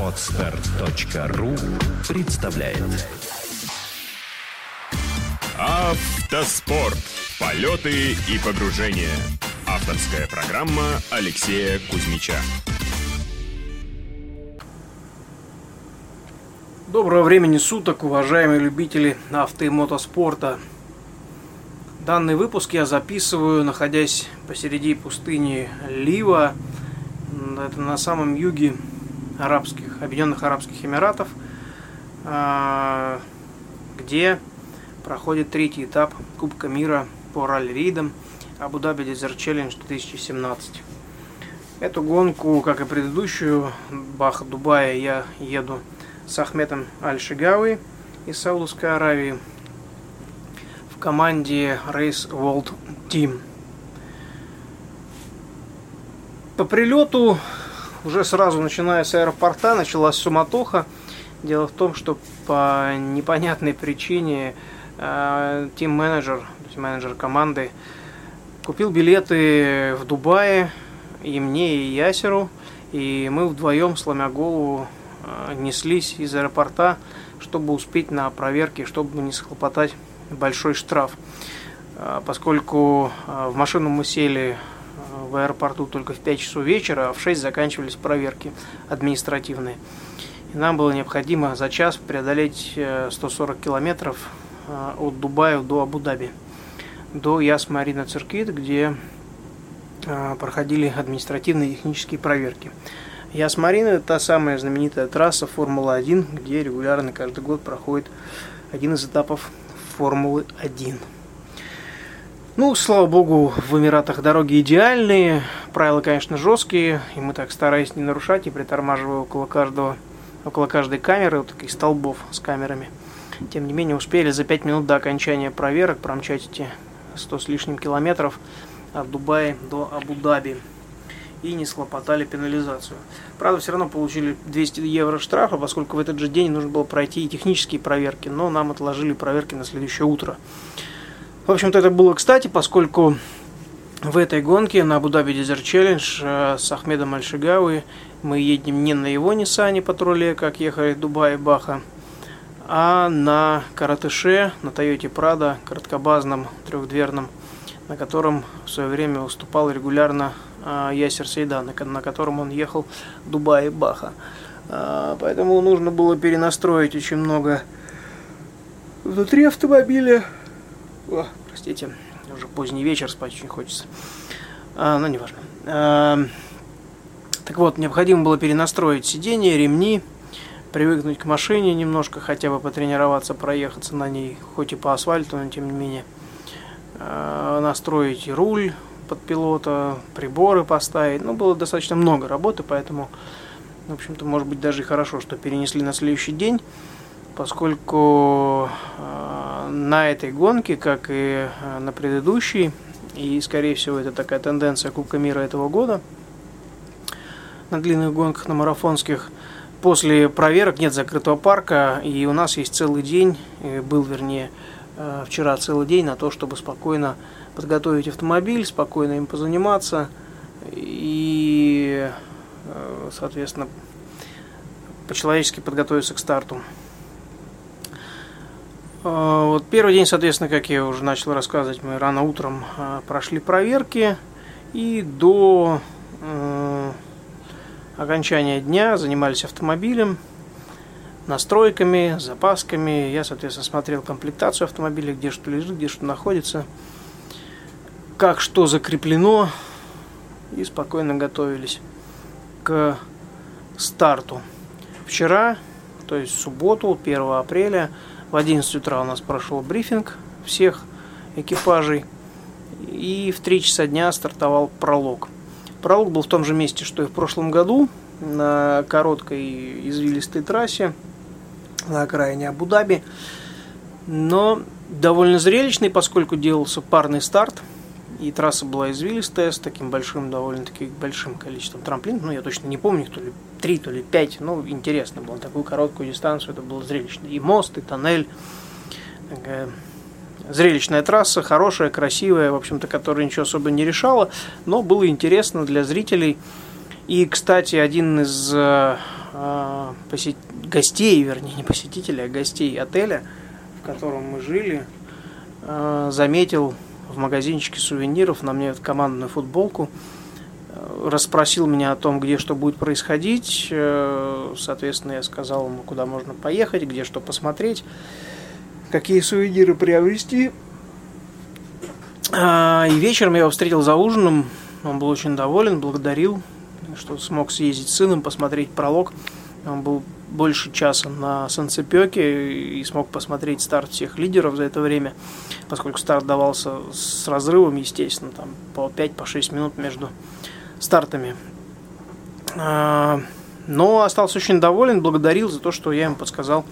Отстар.ру представляет Автоспорт. Полеты и погружения. Авторская программа Алексея Кузьмича. Доброго времени суток, уважаемые любители авто и мотоспорта. Данный выпуск я записываю, находясь посреди пустыни Лива. Это на самом юге арабских, Объединенных Арабских Эмиратов, а, где проходит третий этап Кубка мира по ралли-ридам Абу-Даби Desert Challenge 2017. Эту гонку, как и предыдущую, Баха Дубая, я еду с Ахметом Аль-Шигавой из Саудовской Аравии в команде Race World Team. По прилету, уже сразу начиная с аэропорта, началась суматоха. Дело в том, что по непонятной причине э, тим-менеджер, менеджер команды, купил билеты в Дубае и мне, и Ясеру. И мы вдвоем, сломя голову, э, неслись из аэропорта, чтобы успеть на проверке, чтобы не схлопотать большой штраф. Э, поскольку в машину мы сели в аэропорту только в 5 часов вечера, а в 6 заканчивались проверки административные. И нам было необходимо за час преодолеть 140 э, километров э, от Дубая до Абу-Даби, до Яс-Марина Цирквит, где э, проходили административные и технические проверки. Яс-Марина – это та самая знаменитая трасса Формулы-1, где регулярно каждый год проходит один из этапов Формулы-1. Ну, слава богу, в Эмиратах дороги идеальные, правила, конечно, жесткие, и мы так стараясь не нарушать и притормаживая около каждого, около каждой камеры, вот таких столбов с камерами. Тем не менее, успели за 5 минут до окончания проверок промчать эти 100 с лишним километров от Дубая до Абу-Даби и не схлопотали пенализацию. Правда, все равно получили 200 евро штрафа, поскольку в этот же день нужно было пройти и технические проверки, но нам отложили проверки на следующее утро. В общем-то, это было кстати, поскольку в этой гонке на Абу-Даби Desert Challenge э, с Ахмедом Альшигауи мы едем не на его Ниссане патруле, как ехали Дубай и Баха, а на Каратыше, на Тойоте Прада, короткобазном трехдверном, на котором в свое время выступал регулярно э, Ясер Сейдан, на котором он ехал Дубай и Баха. Э, поэтому нужно было перенастроить очень много внутри автомобиля. О, простите, уже поздний вечер, спать очень хочется. А, ну, неважно. А, так вот, необходимо было перенастроить сиденье, ремни, привыкнуть к машине немножко, хотя бы потренироваться, проехаться на ней, хоть и по асфальту, но тем не менее. А, настроить руль под пилота, приборы поставить. Ну, было достаточно много работы, поэтому, в общем-то, может быть, даже и хорошо, что перенесли на следующий день, поскольку на этой гонке, как и э, на предыдущей, и, скорее всего, это такая тенденция Кубка мира этого года, на длинных гонках, на марафонских, после проверок нет закрытого парка, и у нас есть целый день, был, вернее, э, вчера целый день на то, чтобы спокойно подготовить автомобиль, спокойно им позаниматься. И, э, соответственно, по-человечески подготовиться к старту. А, вот первый день, соответственно, как я уже начал рассказывать, мы рано утром а, прошли проверки и до э, окончания дня занимались автомобилем, настройками, запасками. Я, соответственно, смотрел комплектацию автомобиля, где что лежит, где что находится, как что закреплено и спокойно готовились к старту. Вчера, то есть в субботу, 1 апреля, в 11 утра у нас прошел брифинг всех экипажей. И в 3 часа дня стартовал пролог. Пролог был в том же месте, что и в прошлом году, на короткой извилистой трассе на окраине Абу-Даби. Но довольно зрелищный, поскольку делался парный старт – и трасса была извилистая, с таким большим, довольно-таки большим количеством трамплинов. Ну, я точно не помню, то ли три, то ли пять. Ну, интересно было. Такую короткую дистанцию это было зрелищно. И мост, и тоннель. Такая зрелищная трасса, хорошая, красивая, в общем-то, которая ничего особо не решала, но было интересно для зрителей. И, кстати, один из э, э, посет... гостей, вернее, не посетителей, а гостей отеля, в котором мы жили, э, заметил в магазинчике сувениров на мне командную футболку, э, расспросил меня о том, где что будет происходить. Э, соответственно, я сказал ему, куда можно поехать, где что посмотреть, какие сувениры приобрести. А, и вечером я его встретил за ужином. Он был очень доволен, благодарил что смог съездить с сыном, посмотреть пролог. Он был больше часа на Санцепёке и смог посмотреть старт всех лидеров за это время, поскольку старт давался с разрывом, естественно, там по 5-6 по минут между стартами. А, но остался очень доволен, благодарил за то, что я ему подсказал,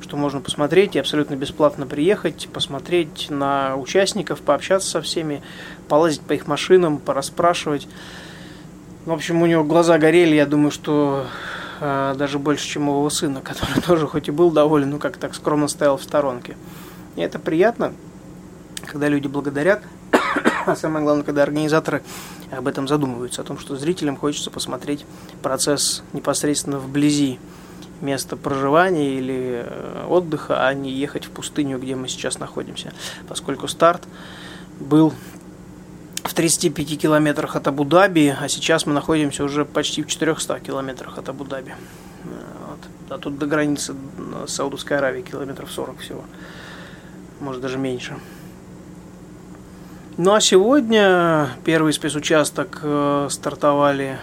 что можно посмотреть и абсолютно бесплатно приехать, посмотреть на участников, пообщаться со всеми, полазить по их машинам, пораспрашивать. В общем, у него глаза горели, я думаю, что даже больше, чем у его сына, который тоже хоть и был доволен, но как так скромно стоял в сторонке. И это приятно, когда люди благодарят, а самое главное, когда организаторы об этом задумываются, о том, что зрителям хочется посмотреть процесс непосредственно вблизи места проживания или э, отдыха, а не ехать в пустыню, где мы сейчас находимся, поскольку старт был в 35 километрах от Абу-Даби, а сейчас мы находимся уже почти в 400 километрах от Абу-Даби. Вот. А тут до границы Саудовской Аравии километров 40 всего. Может даже меньше. Ну а сегодня первый спецучасток э, стартовали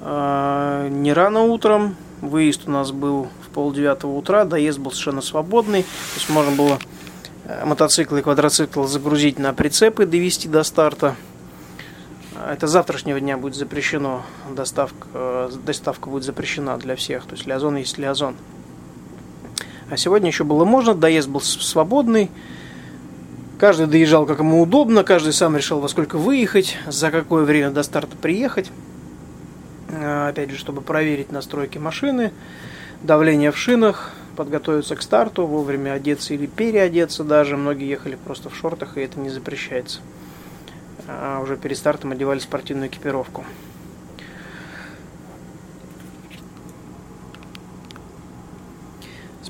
э, не рано утром. Выезд у нас был в полдевятого утра, доезд был совершенно свободный. То есть можно было Э, мотоцикл и квадроцикл загрузить на прицепы, довести до старта. Это завтрашнего дня будет запрещено, доставка, э, доставка будет запрещена для всех, то есть лиазон есть лиазон. А сегодня еще было можно, доезд был свободный, каждый доезжал как ему удобно, каждый сам решил во сколько выехать, за какое время до старта приехать. Э, опять же, чтобы проверить настройки машины, давление в шинах, подготовиться к старту, вовремя одеться или переодеться даже. Многие ехали просто в шортах, и это не запрещается. А уже перед стартом одевали спортивную экипировку.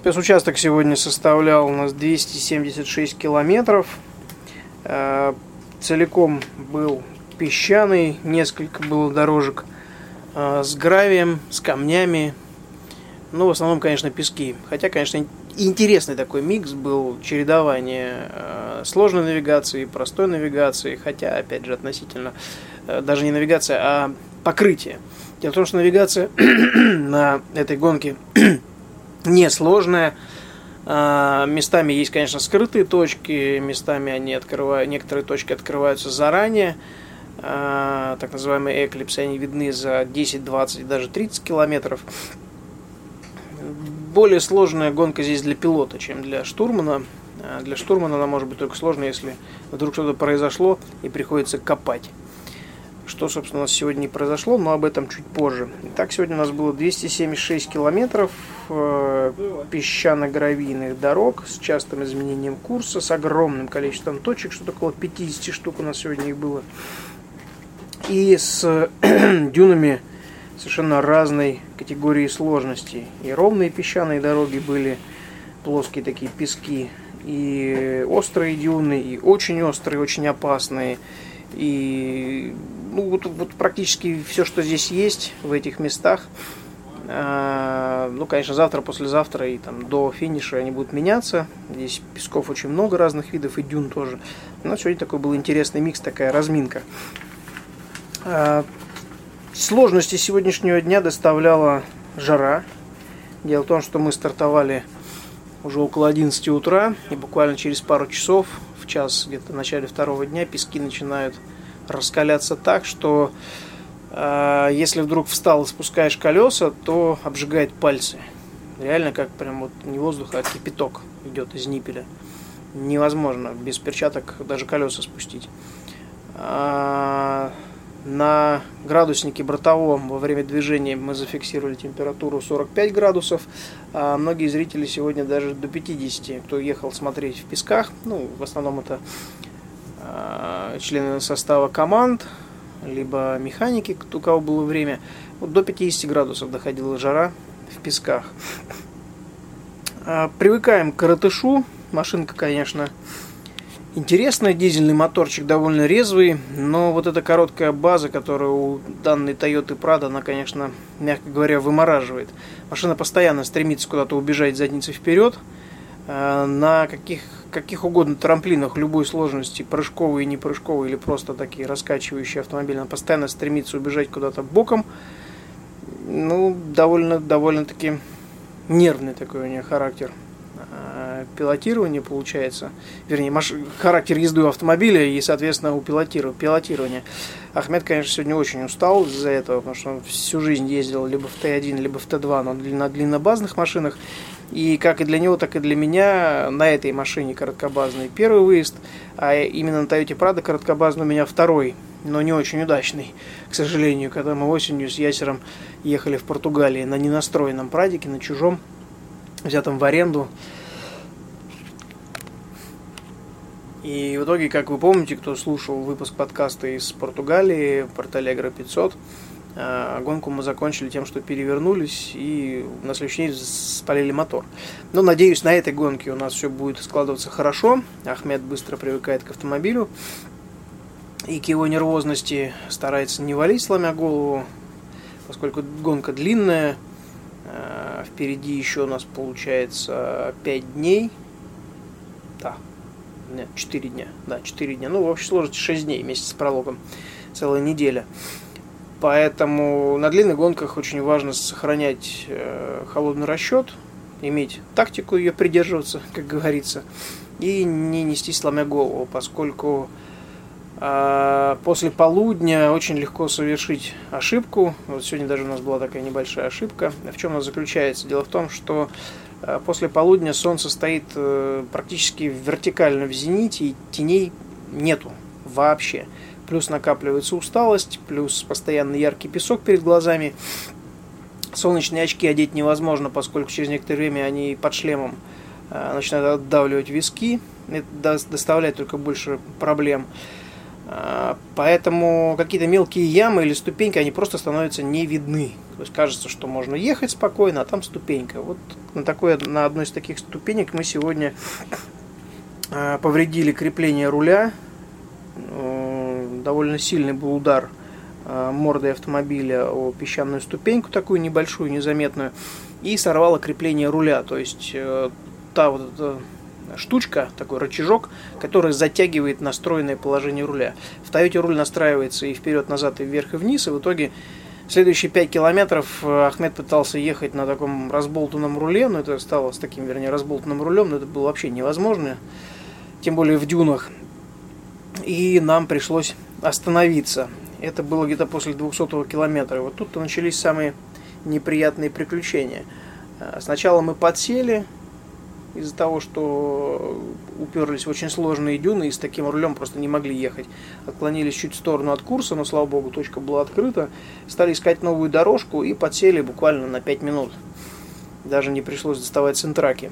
Спецучасток сегодня составлял у нас 276 километров. А, целиком был песчаный, несколько было дорожек а, с гравием, с камнями, ну, в основном, конечно, пески. Хотя, конечно, интересный такой микс был, чередование э, сложной навигации, простой навигации, хотя, опять же, относительно, э, даже не навигация, а покрытие. Дело в том, что навигация на этой гонке несложная. Э, местами есть, конечно, скрытые точки, местами они открывают, некоторые точки открываются заранее. Э, так называемые эклипсы, они видны за 10, 20, даже 30 километров более сложная гонка здесь для пилота, чем для штурмана. А для штурмана она может быть только сложной, если вдруг что-то произошло и приходится копать. Что, собственно, у нас сегодня не произошло, но об этом чуть позже. Итак, сегодня у нас было 276 километров э, песчано-гравийных дорог с частым изменением курса, с огромным количеством точек, что-то около 50 штук у нас сегодня их было. И с дюнами совершенно разной категории сложности. И ровные песчаные дороги были, плоские такие пески, и острые дюны, и очень острые, очень опасные. И ну, вот, вот практически все, что здесь есть в этих местах, э, ну, конечно, завтра, послезавтра и там до финиша они будут меняться. Здесь песков очень много разных видов и дюн тоже. Но сегодня такой был интересный микс, такая разминка. Сложности сегодняшнего дня доставляла жара. Дело в том, что мы стартовали уже около 11 утра, и буквально через пару часов, в час где-то в начале второго дня, пески начинают раскаляться так, что э, если вдруг встал и спускаешь колеса, то обжигает пальцы. Реально как прям вот не воздух, а кипяток идет из ниппеля. Невозможно без перчаток даже колеса спустить. А, на градуснике бортовом во время движения мы зафиксировали температуру 45 градусов. А многие зрители сегодня даже до 50, кто ехал смотреть в песках. Ну, в основном это э, члены состава команд, либо механики, у кого было время. Вот до 50 градусов доходила жара в песках. А, привыкаем к коротышу. Машинка, конечно, интересная. Дизельный моторчик довольно резвый. Но вот эта короткая база, которая у данной Toyota Prado, она, конечно, мягко говоря, вымораживает. Машина постоянно стремится куда-то убежать задницей вперед. А, на каких, каких угодно трамплинах любой сложности, прыжковые, не прыжковые или просто такие раскачивающие автомобили, она постоянно стремится убежать куда-то боком. Ну, довольно, довольно-таки нервный такой у нее характер пилотирования получается, вернее, маш... характер езды автомобиля и, соответственно, у пилотиров... пилотирования. Ахмед, конечно, сегодня очень устал из-за этого, потому что он всю жизнь ездил либо в Т1, либо в Т2, но на длиннобазных машинах. И как и для него, так и для меня на этой машине короткобазный первый выезд, а именно на Toyota Prado короткобазный у меня второй, но не очень удачный, к сожалению, когда мы осенью с Ясером ехали в Португалии на ненастроенном прадике, на чужом, взятом в аренду. И в итоге, как вы помните, кто слушал выпуск подкаста из Португалии, Порталегра 500, а, гонку мы закончили тем, что перевернулись и на следующий день спалили мотор. Но надеюсь, на этой гонке у нас все будет складываться хорошо. Ахмед быстро привыкает к автомобилю и к его нервозности старается не валить, сломя голову, поскольку гонка длинная. А, впереди еще у нас получается 5 дней. Да, нет, 4 дня. Да, 4 дня. Ну, в общей сложности 6 дней вместе с прологом. Целая неделя. Поэтому на длинных гонках очень важно сохранять э, холодный расчет, иметь тактику ее придерживаться, как говорится, и не нести сломя голову, поскольку э, после полудня очень легко совершить ошибку. Вот сегодня даже у нас была такая небольшая ошибка. В чем она заключается? Дело в том, что после полудня солнце стоит э, практически вертикально в зените, и теней нету вообще плюс накапливается усталость, плюс постоянно яркий песок перед глазами. Солнечные очки одеть невозможно, поскольку через некоторое время они под шлемом э, начинают отдавливать виски. Это доставляет только больше проблем. Э, поэтому какие-то мелкие ямы или ступеньки, они просто становятся не видны. То есть кажется, что можно ехать спокойно, а там ступенька. Вот на, такой, на одной из таких ступенек мы сегодня э, повредили крепление руля довольно сильный был удар э, мордой автомобиля о песчаную ступеньку, такую небольшую, незаметную, и сорвало крепление руля. То есть э, та вот эта штучка, такой рычажок, который затягивает настроенное положение руля. В Тойоте руль настраивается и вперед-назад, и вверх, и вниз, и в итоге следующие 5 километров э, Ахмед пытался ехать на таком разболтанном руле, но это стало с таким, вернее, разболтанным рулем, но это было вообще невозможно, тем более в дюнах. И нам пришлось остановиться. Это было где-то после 200 километра. Вот тут-то начались самые неприятные приключения. А, сначала мы подсели из-за того, что уперлись в очень сложные дюны и с таким рулем просто не могли ехать. Отклонились чуть в сторону от курса, но, слава богу, точка была открыта. Стали искать новую дорожку и подсели буквально на 5 минут. Даже не пришлось доставать центраки.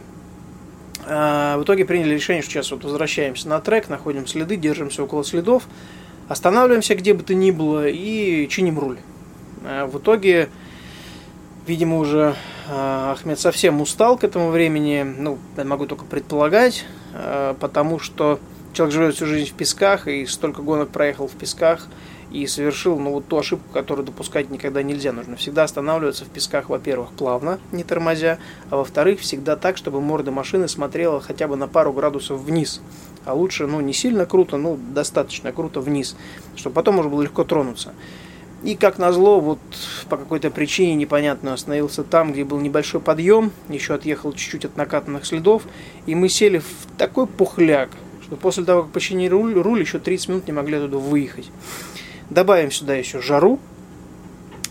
А, в итоге приняли решение, что сейчас вот возвращаемся на трек, находим следы, держимся около следов, Останавливаемся где бы то ни было и чиним руль. Э, в итоге, видимо, уже Ахмед совсем устал к этому времени. Ну, я могу только предполагать, э, потому что человек живет всю жизнь в песках и столько гонок проехал в песках и совершил ну, вот ту ошибку, которую допускать никогда нельзя. Нужно всегда останавливаться в песках, во-первых, плавно, не тормозя, а во-вторых, всегда так, чтобы морда машины смотрела хотя бы на пару градусов вниз а лучше, ну, не сильно круто, ну, достаточно круто вниз, чтобы потом можно было легко тронуться. И как назло, вот по какой-то причине непонятно остановился там, где был небольшой подъем, еще отъехал чуть-чуть от накатанных следов, и мы сели в такой пухляк, что после того, как починили руль, руль еще 30 минут не могли оттуда выехать. Добавим сюда еще жару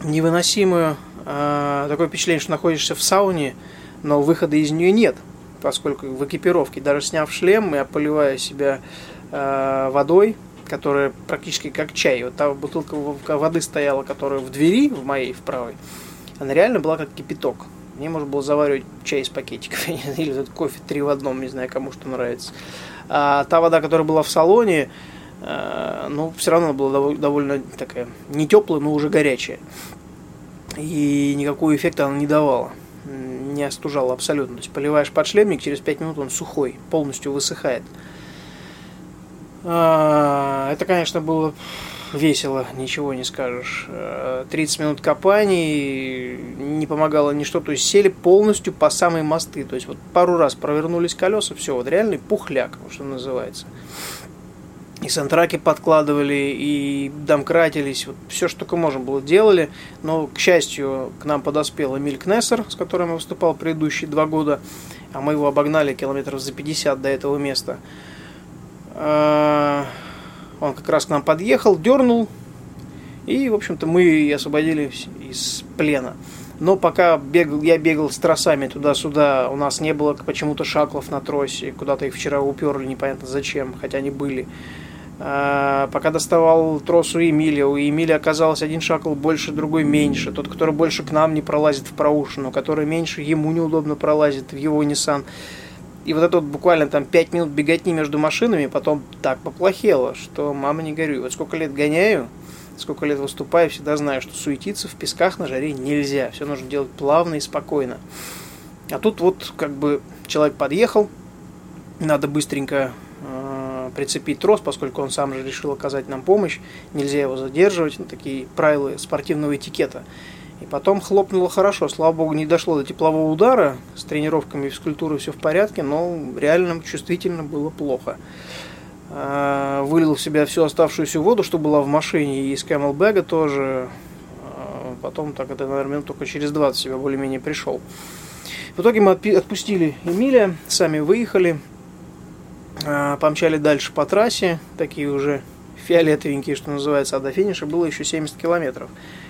невыносимую, э, такое впечатление, что находишься в сауне, но выхода из нее нет – поскольку в экипировке, даже сняв шлем и поливая себя э, водой, которая практически как чай. Вот та бутылка воды стояла, которая в двери, в моей, в правой, она реально была как кипяток. Мне можно было заваривать чай из пакетиков, или этот кофе три в одном, не знаю, кому что нравится. А та вода, которая была в салоне, Э, но все равно была довольно такая не теплая, но уже горячая. И никакого эффекта она не давала. Не остужала абсолютно. То есть поливаешь подшлемник, через 5 минут он сухой, полностью высыхает. А, это, конечно, было весело, ничего не скажешь. 30 э, минут копаний, не помогало ничто. То есть сели полностью по самой мосты. То есть вот пару раз провернулись колеса, все, вот реальный пухляк, что называется. И сантраки подкладывали, и домкратились, вот все, что только можно было, делали. Но, к счастью, к нам подоспел Эмиль Кнессер, с которым я выступал предыдущие два года, а мы его обогнали километров за 50 до этого места. А, он как раз к нам подъехал, дернул, и, в общем-то, мы освободили из плена. Но пока бегал, я бегал с тросами туда-сюда, у нас не было почему-то шаклов на тросе, куда-то их вчера уперли, непонятно зачем, хотя они были. А, пока доставал трос у Эмилия, у Эмилия оказалось один шакл больше, другой меньше. Тот, который больше к нам не пролазит в проушину, который меньше ему неудобно пролазит в его Nissan. И вот это вот буквально там 5 минут беготни между машинами, потом так поплохело, что мама не горюй. Вот сколько лет гоняю, сколько лет выступаю, всегда знаю, что суетиться в песках на жаре нельзя. Все нужно делать плавно и спокойно. А тут вот как бы человек подъехал, надо быстренько э, прицепить трос, поскольку он сам же решил оказать нам помощь. Нельзя его задерживать. Ну, такие правила спортивного этикета. И потом хлопнуло хорошо. Слава богу, не дошло до теплового удара. С тренировками и физкультурой все в порядке, но реально чувствительно было плохо. А, вылил в себя всю оставшуюся воду, что была в машине, и из камелбэга тоже. А, потом, так это, наверное, только через 20 себя более-менее пришел. В итоге мы отпустили Эмилия, сами выехали, а, помчали дальше по трассе, такие уже фиолетовенькие, что называется, а до финиша было еще 70 километров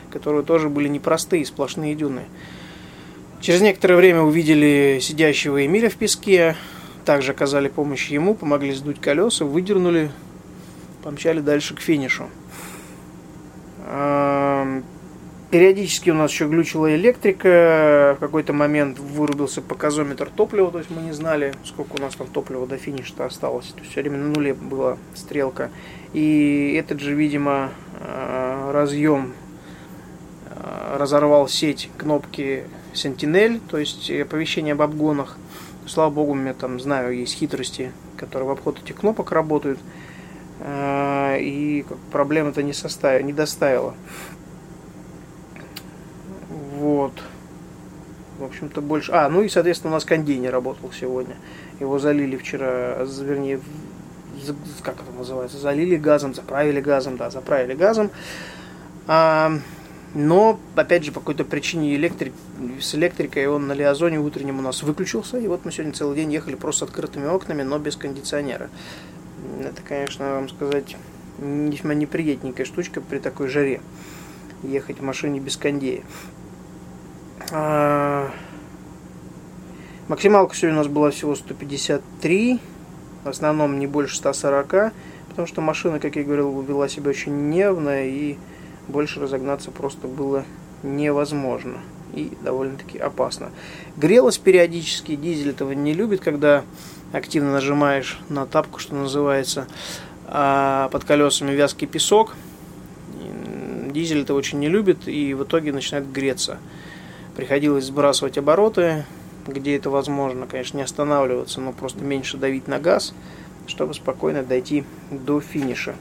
которые тоже были непростые, сплошные дюны. Через некоторое время увидели сидящего Эмиля в песке, также оказали помощь ему, помогли сдуть колеса, выдернули, помчали дальше к финишу. Периодически у нас еще глючила электрика, в какой-то момент вырубился показометр топлива, то есть мы не знали, сколько у нас там топлива до финиша осталось. То есть все время на нуле была стрелка. И этот же, видимо, а, разъем разорвал сеть кнопки Sentinel, то есть оповещение об обгонах. Слава богу, меня там, знаю, есть хитрости, которые в обход этих кнопок работают. И проблем это не, составило, не доставило. Вот. В общем-то, больше... А, ну и, соответственно, у нас кондей не работал сегодня. Его залили вчера, вернее, как это называется, залили газом, заправили газом, да, заправили газом. А, но, опять же, по какой-то причине электрик, с электрикой он на Лиазоне утреннем у нас выключился. И вот мы сегодня целый день ехали просто с открытыми окнами, но без кондиционера. Это, конечно, вам сказать, весьма неприятненькая штучка при такой жаре. Ехать в машине без кондея. А... Максималка сегодня у нас была всего 153. В основном не больше 140. Потому что машина, как я говорил, вела себя очень нервно и больше разогнаться просто было невозможно и довольно-таки опасно. Грелось периодически, дизель этого не любит, когда активно нажимаешь на тапку, что называется, а под колесами вязкий песок. Дизель это очень не любит и в итоге начинает греться. Приходилось сбрасывать обороты, где это возможно, конечно, не останавливаться, но просто меньше давить на газ, чтобы спокойно дойти до финиша.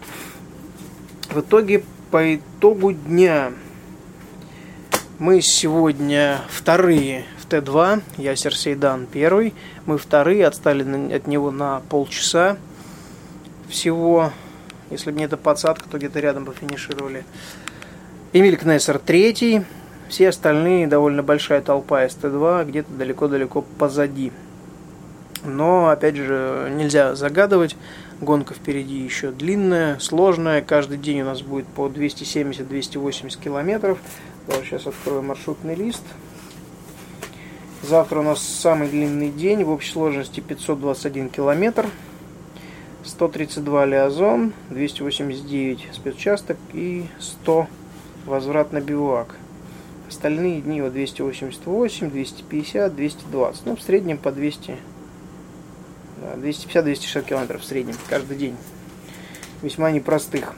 В итоге по итогу дня мы сегодня вторые в Т2, я Серсейдан первый, мы вторые, отстали от него на полчаса всего, если бы не эта подсадка, то где-то рядом бы финишировали. Эмиль Кнессер третий, все остальные довольно большая толпа из Т2, где-то далеко-далеко позади. Но, опять же, нельзя загадывать. Гонка впереди еще длинная, сложная. Каждый день у нас будет по 270-280 километров. Даже сейчас открою маршрутный лист. Завтра у нас самый длинный день. В общей сложности 521 километр. 132 лиазон, 289 спецучасток и 100 возврат на бивуак. Остальные дни вот 288, 250, 220. Ну, в среднем по 200 250-260 километров в среднем каждый день. весьма непростых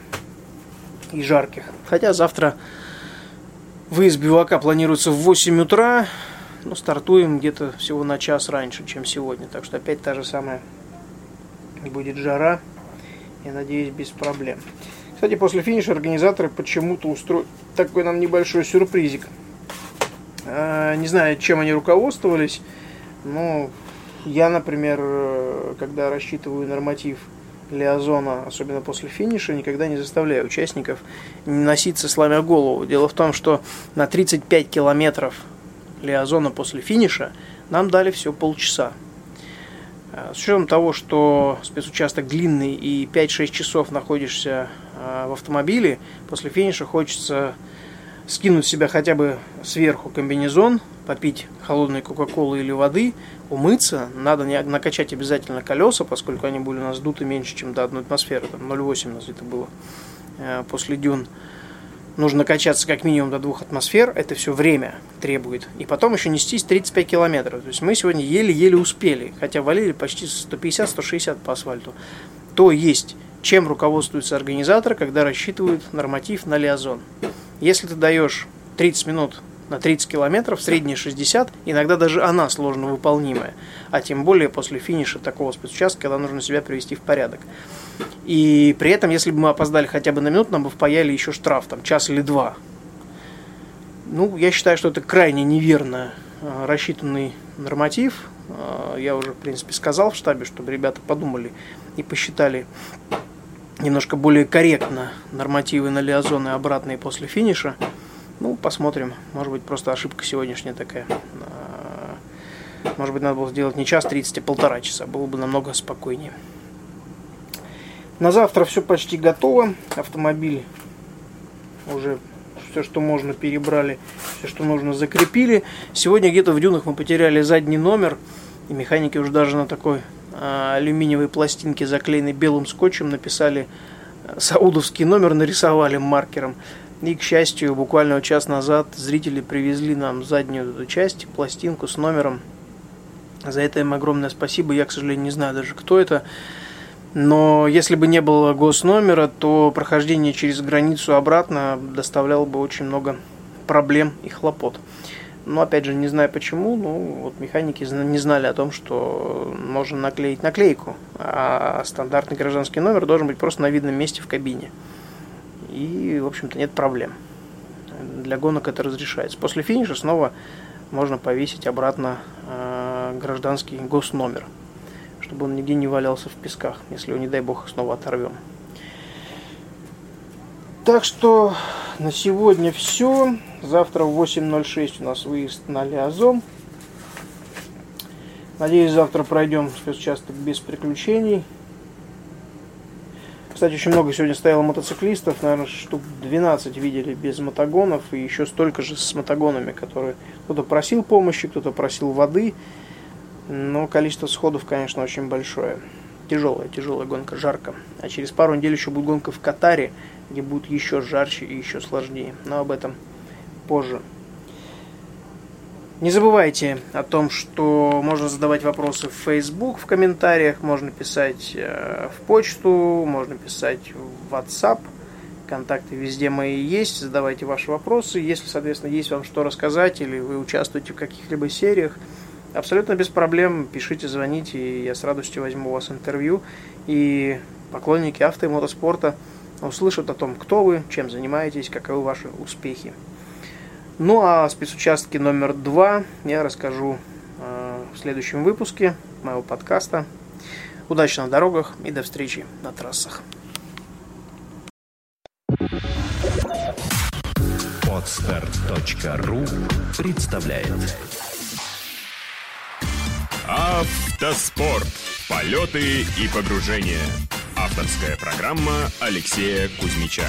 и жарких. Хотя завтра выезд бивака планируется в 8 утра, но стартуем где-то всего на час раньше, чем сегодня. Так что опять та же самая будет жара. Я надеюсь, без проблем. Кстати, после финиша организаторы почему-то устроили такой нам небольшой сюрпризик. А, не знаю, чем они руководствовались, но я, например, э, когда рассчитываю норматив Лиазона, особенно после финиша, никогда не заставляю участников носиться сломя голову. Дело в том, что на 35 километров Лиазона после финиша нам дали всего полчаса. Э, с учетом того, что спецучасток длинный и 5-6 часов находишься э, в автомобиле, после финиша хочется скинуть себя хотя бы сверху комбинезон, попить холодной кока-колы или воды, умыться. Надо накачать обязательно колеса, поскольку они были у нас дуты меньше, чем до одной атмосферы. Там 0,8 у нас это было э, после дюн. Нужно качаться как минимум до двух атмосфер. Это все время требует. И потом еще нестись 35 километров. То есть мы сегодня еле-еле успели. Хотя валили почти 150-160 по асфальту. То есть, чем руководствуется организатор, когда рассчитывают норматив на лиазон. Если ты даешь 30 минут на 30 километров, средняя 60, иногда даже она сложно выполнимая. А тем более после финиша такого спецучастка, когда нужно себя привести в порядок. И при этом, если бы мы опоздали хотя бы на минуту, нам бы впаяли еще штраф, там, час или два. Ну, я считаю, что это крайне неверно а, рассчитанный норматив. А, я уже, в принципе, сказал в штабе, чтобы ребята подумали и посчитали немножко более корректно нормативы на лиазоны обратные после финиша. Ну, посмотрим. Может быть, просто ошибка сегодняшняя такая. А, может быть, надо было сделать не час 30, а полтора часа. Было бы намного спокойнее. На завтра все почти готово. Автомобиль уже все, что можно, перебрали. Все, что нужно, закрепили. Сегодня где-то в дюнах мы потеряли задний номер. И механики уже даже на такой а, алюминиевой пластинке, заклеенной белым скотчем, написали э, саудовский номер, нарисовали маркером. И, к счастью, буквально час назад зрители привезли нам заднюю эту часть, пластинку с номером. За это им огромное спасибо. Я, к сожалению, не знаю даже, кто это. Но если бы не было госномера, то прохождение через границу обратно доставляло бы очень много проблем и хлопот. Но опять же, не знаю почему, ну вот механики не знали о том, что можно наклеить наклейку, а стандартный гражданский номер должен быть просто на видном месте в кабине и, в общем-то, нет проблем. Для гонок это разрешается. После финиша снова можно повесить обратно э, гражданский госномер, чтобы он нигде не валялся в песках, если его, не дай бог, снова оторвем. Так что на сегодня все. Завтра в 8.06 у нас выезд на Лиазон. Надеюсь, завтра пройдем спецучасток без приключений. Кстати, очень много сегодня стояло мотоциклистов, наверное, штук 12 видели без мотогонов, и еще столько же с мотогонами, которые кто-то просил помощи, кто-то просил воды, но количество сходов, конечно, очень большое. Тяжелая, тяжелая гонка, жарко. А через пару недель еще будет гонка в Катаре, где будет еще жарче и еще сложнее. Но об этом позже. Не забывайте о том, что можно задавать вопросы в Facebook в комментариях, можно писать э, в почту, можно писать в WhatsApp. Контакты везде мои есть. Задавайте ваши вопросы. Если, соответственно, есть вам что рассказать или вы участвуете в каких-либо сериях, абсолютно без проблем пишите, звоните, и я с радостью возьму у вас интервью. И поклонники авто и мотоспорта услышат о том, кто вы, чем занимаетесь, каковы ваши успехи. Ну а спецучастке номер два я расскажу э, в следующем выпуске моего подкаста. Удачи на дорогах и до встречи на трассах. Отстар.ру представляет Автоспорт. Полеты и погружения. Авторская программа Алексея Кузьмича.